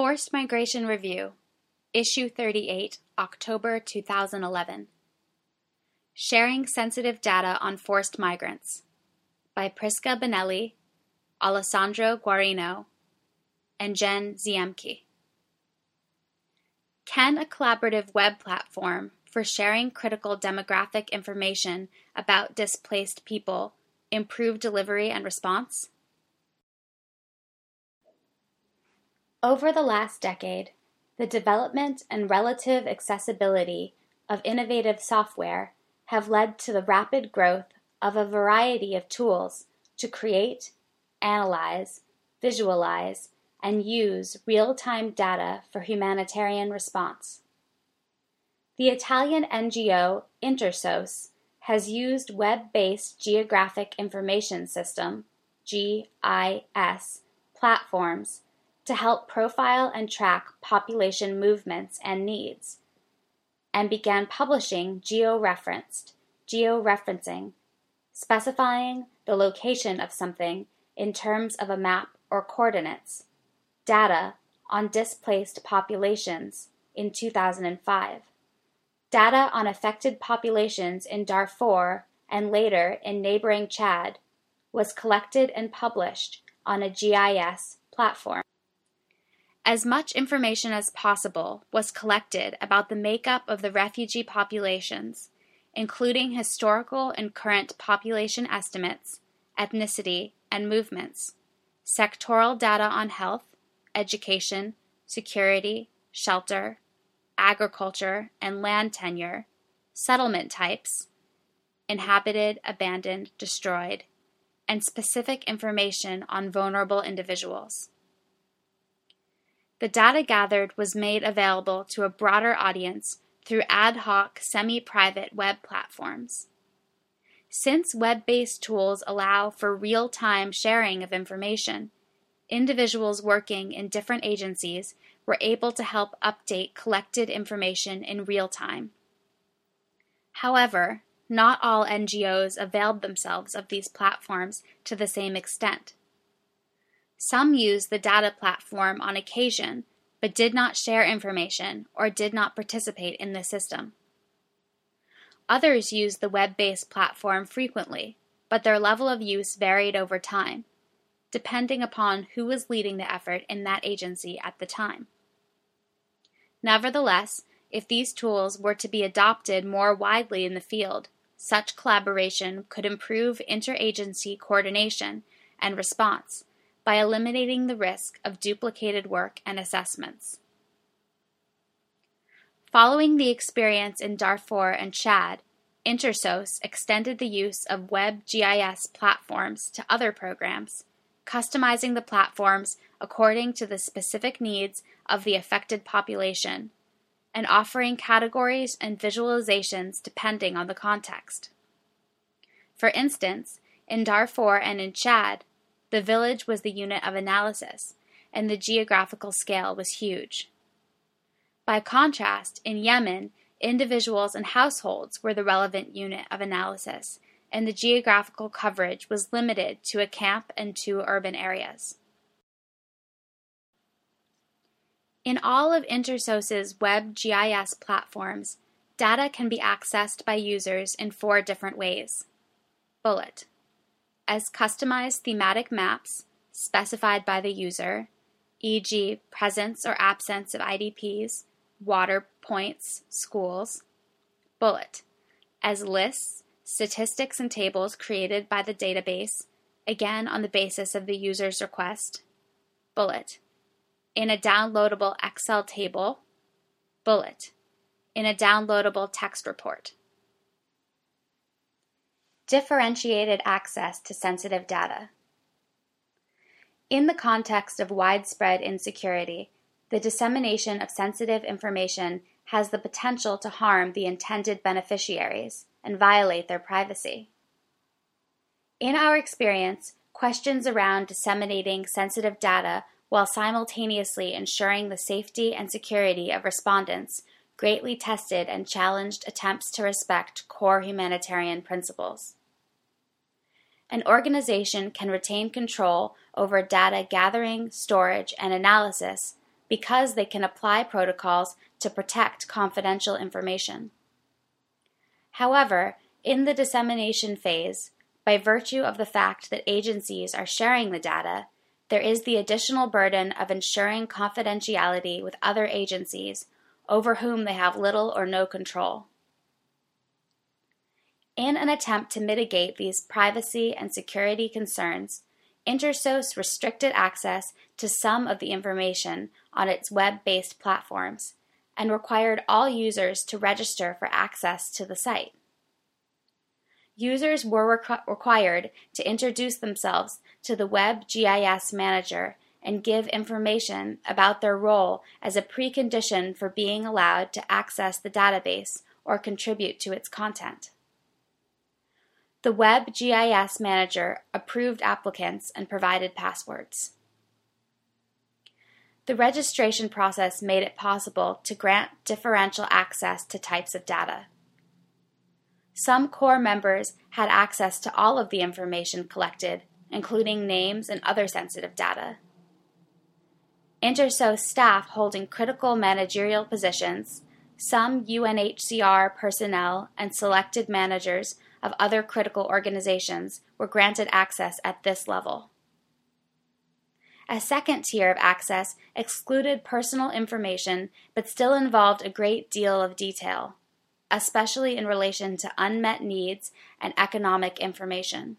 Forced Migration Review, Issue 38, October 2011. Sharing Sensitive Data on Forced Migrants by Prisca Benelli, Alessandro Guarino, and Jen Ziemke. Can a collaborative web platform for sharing critical demographic information about displaced people improve delivery and response? Over the last decade, the development and relative accessibility of innovative software have led to the rapid growth of a variety of tools to create, analyze, visualize, and use real-time data for humanitarian response. The Italian NGO Intersos has used web-based Geographic Information System GIS platforms to help profile and track population movements and needs, and began publishing georeferenced georeferencing, specifying the location of something in terms of a map or coordinates, data on displaced populations in 2005, data on affected populations in Darfur and later in neighboring Chad was collected and published on a GIS platform. As much information as possible was collected about the makeup of the refugee populations, including historical and current population estimates, ethnicity, and movements, sectoral data on health, education, security, shelter, agriculture and land tenure, settlement types, inhabited, abandoned, destroyed, and specific information on vulnerable individuals. The data gathered was made available to a broader audience through ad hoc, semi private web platforms. Since web based tools allow for real time sharing of information, individuals working in different agencies were able to help update collected information in real time. However, not all NGOs availed themselves of these platforms to the same extent. Some used the data platform on occasion, but did not share information or did not participate in the system. Others used the web based platform frequently, but their level of use varied over time, depending upon who was leading the effort in that agency at the time. Nevertheless, if these tools were to be adopted more widely in the field, such collaboration could improve interagency coordination and response by eliminating the risk of duplicated work and assessments. Following the experience in Darfur and Chad, Intersos extended the use of web GIS platforms to other programs, customizing the platforms according to the specific needs of the affected population, and offering categories and visualizations depending on the context. For instance, in Darfur and in Chad, the village was the unit of analysis, and the geographical scale was huge. By contrast, in Yemen, individuals and households were the relevant unit of analysis, and the geographical coverage was limited to a camp and two urban areas. In all of Intersos's web GIS platforms, data can be accessed by users in four different ways. Bullet as customized thematic maps specified by the user, e.g., presence or absence of IDPs, water points, schools. Bullet as lists, statistics, and tables created by the database, again on the basis of the user's request. Bullet in a downloadable Excel table. Bullet in a downloadable text report. Differentiated access to sensitive data. In the context of widespread insecurity, the dissemination of sensitive information has the potential to harm the intended beneficiaries and violate their privacy. In our experience, questions around disseminating sensitive data while simultaneously ensuring the safety and security of respondents greatly tested and challenged attempts to respect core humanitarian principles. An organization can retain control over data gathering, storage, and analysis because they can apply protocols to protect confidential information. However, in the dissemination phase, by virtue of the fact that agencies are sharing the data, there is the additional burden of ensuring confidentiality with other agencies over whom they have little or no control. In an attempt to mitigate these privacy and security concerns, Intersos restricted access to some of the information on its web based platforms and required all users to register for access to the site. Users were requ- required to introduce themselves to the Web GIS Manager and give information about their role as a precondition for being allowed to access the database or contribute to its content. The Web GIS Manager approved applicants and provided passwords. The registration process made it possible to grant differential access to types of data. Some core members had access to all of the information collected, including names and other sensitive data. Intersos staff holding critical managerial positions, some UNHCR personnel, and selected managers of other critical organizations were granted access at this level. A second tier of access excluded personal information but still involved a great deal of detail, especially in relation to unmet needs and economic information.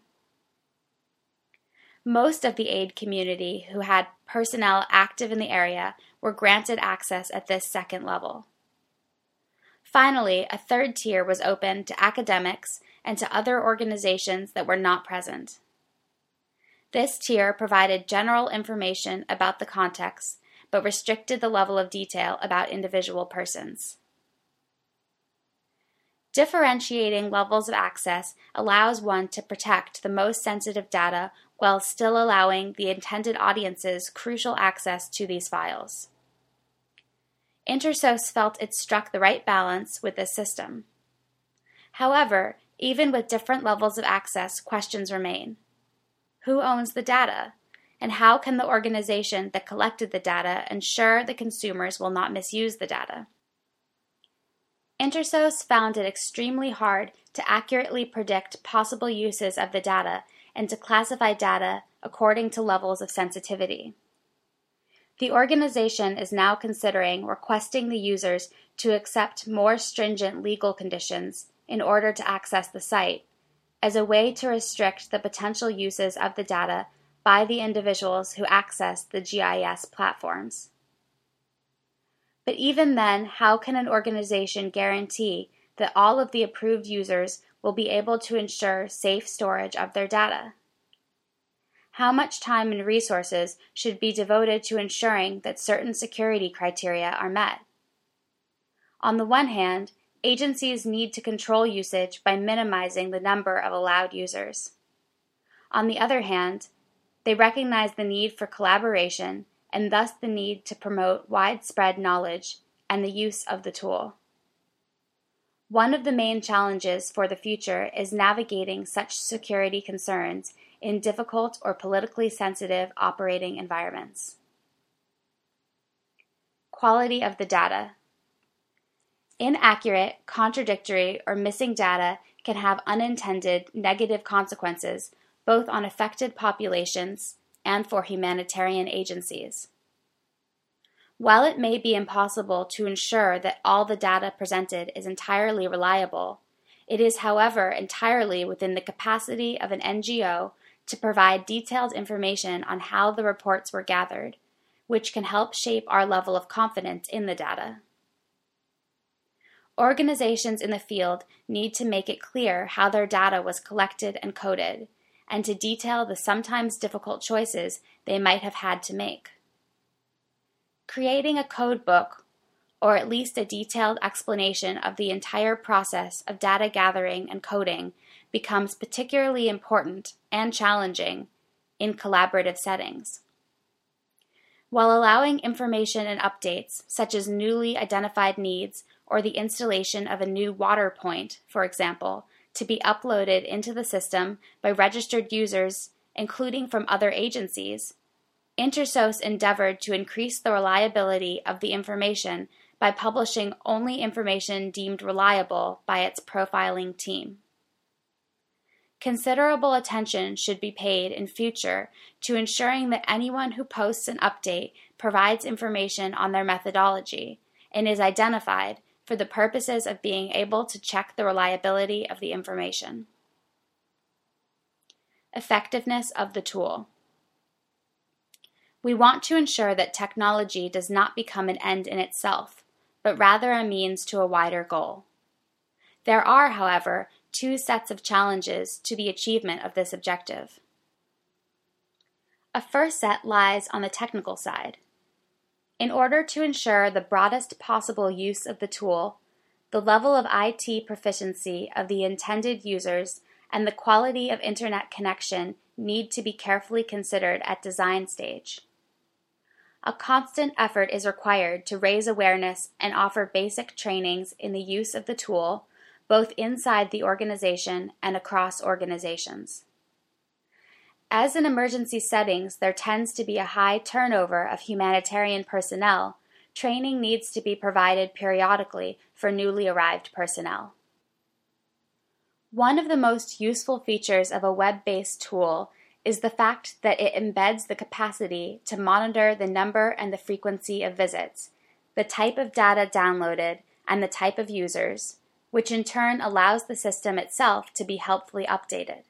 Most of the aid community who had personnel active in the area were granted access at this second level. Finally, a third tier was open to academics and to other organizations that were not present. This tier provided general information about the context, but restricted the level of detail about individual persons. Differentiating levels of access allows one to protect the most sensitive data while still allowing the intended audiences crucial access to these files. Intersos felt it struck the right balance with this system. However, even with different levels of access, questions remain. Who owns the data? And how can the organization that collected the data ensure the consumers will not misuse the data? Intersos found it extremely hard to accurately predict possible uses of the data and to classify data according to levels of sensitivity. The organization is now considering requesting the users to accept more stringent legal conditions in order to access the site as a way to restrict the potential uses of the data by the individuals who access the GIS platforms. But even then, how can an organization guarantee that all of the approved users will be able to ensure safe storage of their data. How much time and resources should be devoted to ensuring that certain security criteria are met? On the one hand, agencies need to control usage by minimizing the number of allowed users. On the other hand, they recognize the need for collaboration and thus the need to promote widespread knowledge and the use of the tool. One of the main challenges for the future is navigating such security concerns in difficult or politically sensitive operating environments. Quality of the data. Inaccurate, contradictory, or missing data can have unintended negative consequences both on affected populations and for humanitarian agencies. While it may be impossible to ensure that all the data presented is entirely reliable, it is, however, entirely within the capacity of an NGO to provide detailed information on how the reports were gathered, which can help shape our level of confidence in the data. Organizations in the field need to make it clear how their data was collected and coded, and to detail the sometimes difficult choices they might have had to make. Creating a code book, or at least a detailed explanation of the entire process of data gathering and coding, becomes particularly important and challenging in collaborative settings. While allowing information and updates, such as newly identified needs or the installation of a new water point, for example, to be uploaded into the system by registered users, including from other agencies, Intersos endeavored to increase the reliability of the information by publishing only information deemed reliable by its profiling team. Considerable attention should be paid in future to ensuring that anyone who posts an update provides information on their methodology and is identified for the purposes of being able to check the reliability of the information. Effectiveness of the tool. We want to ensure that technology does not become an end in itself, but rather a means to a wider goal. There are, however, two sets of challenges to the achievement of this objective. A first set lies on the technical side. In order to ensure the broadest possible use of the tool, the level of IT proficiency of the intended users and the quality of internet connection need to be carefully considered at design stage. A constant effort is required to raise awareness and offer basic trainings in the use of the tool, both inside the organization and across organizations. As in emergency settings there tends to be a high turnover of humanitarian personnel, training needs to be provided periodically for newly arrived personnel. One of the most useful features of a web based tool is the fact that it embeds the capacity to monitor the number and the frequency of visits, the type of data downloaded, and the type of users, which in turn allows the system itself to be helpfully updated.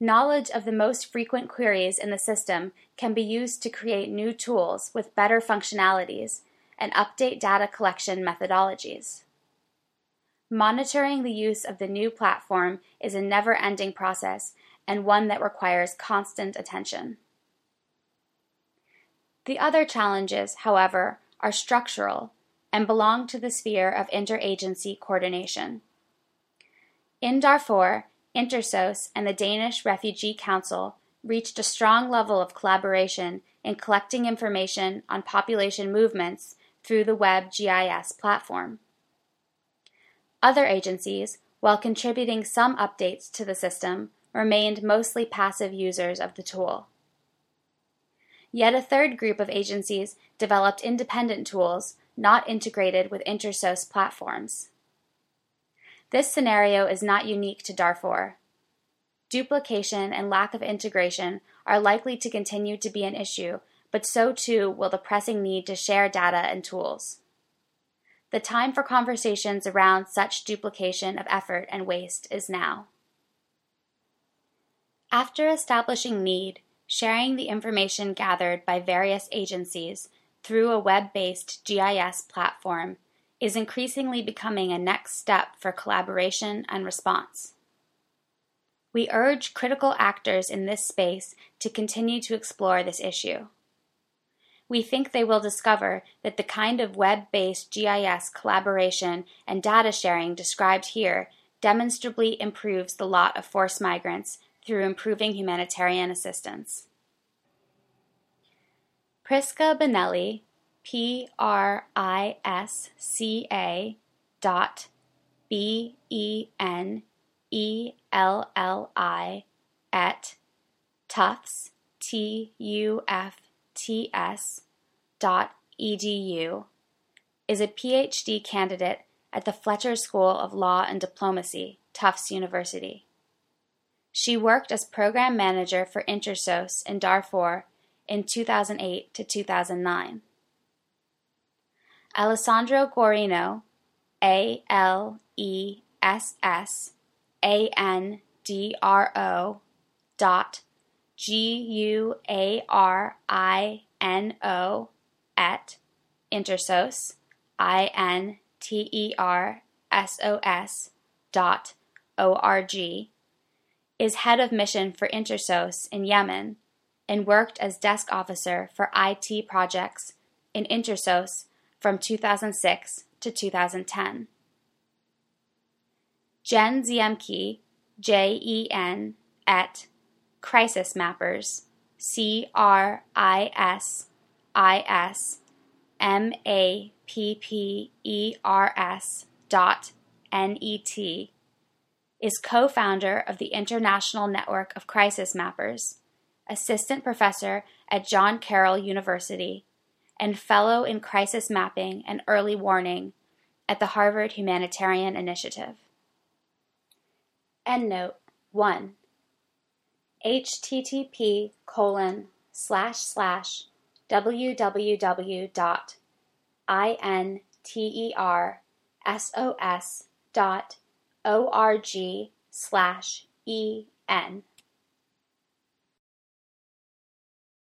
Knowledge of the most frequent queries in the system can be used to create new tools with better functionalities and update data collection methodologies. Monitoring the use of the new platform is a never ending process and one that requires constant attention. The other challenges, however, are structural and belong to the sphere of interagency coordination. In Darfur, Intersos and the Danish Refugee Council reached a strong level of collaboration in collecting information on population movements through the Web GIS platform. Other agencies, while contributing some updates to the system, remained mostly passive users of the tool. Yet a third group of agencies developed independent tools not integrated with Intersos platforms. This scenario is not unique to Darfur. Duplication and lack of integration are likely to continue to be an issue, but so too will the pressing need to share data and tools. The time for conversations around such duplication of effort and waste is now. After establishing need, sharing the information gathered by various agencies through a web based GIS platform is increasingly becoming a next step for collaboration and response. We urge critical actors in this space to continue to explore this issue. We think they will discover that the kind of web based GIS collaboration and data sharing described here demonstrably improves the lot of forced migrants through improving humanitarian assistance. Prisca Benelli, P R I S C A dot B E N E L L I at Tufts, T U F T S dot edu is a PhD candidate at the Fletcher School of Law and Diplomacy, Tufts University. She worked as program manager for Intersos in Darfur in 2008 to 2009. Alessandro Guarino, A L E S S A N D R O dot G U A R I N O at Intersos, I N T E R S O S dot O R G is head of mission for Intersos in Yemen and worked as desk officer for IT projects in Intersos from 2006 to 2010. Jen Ziemke, J E N, at Crisis Mappers, C R I S I S M A P P E R S dot N E T is co founder of the International Network of Crisis Mappers, assistant professor at John Carroll University, and fellow in crisis mapping and early warning at the Harvard Humanitarian Initiative. Endnote 1 http colon slash slash www.intersos dot org slash en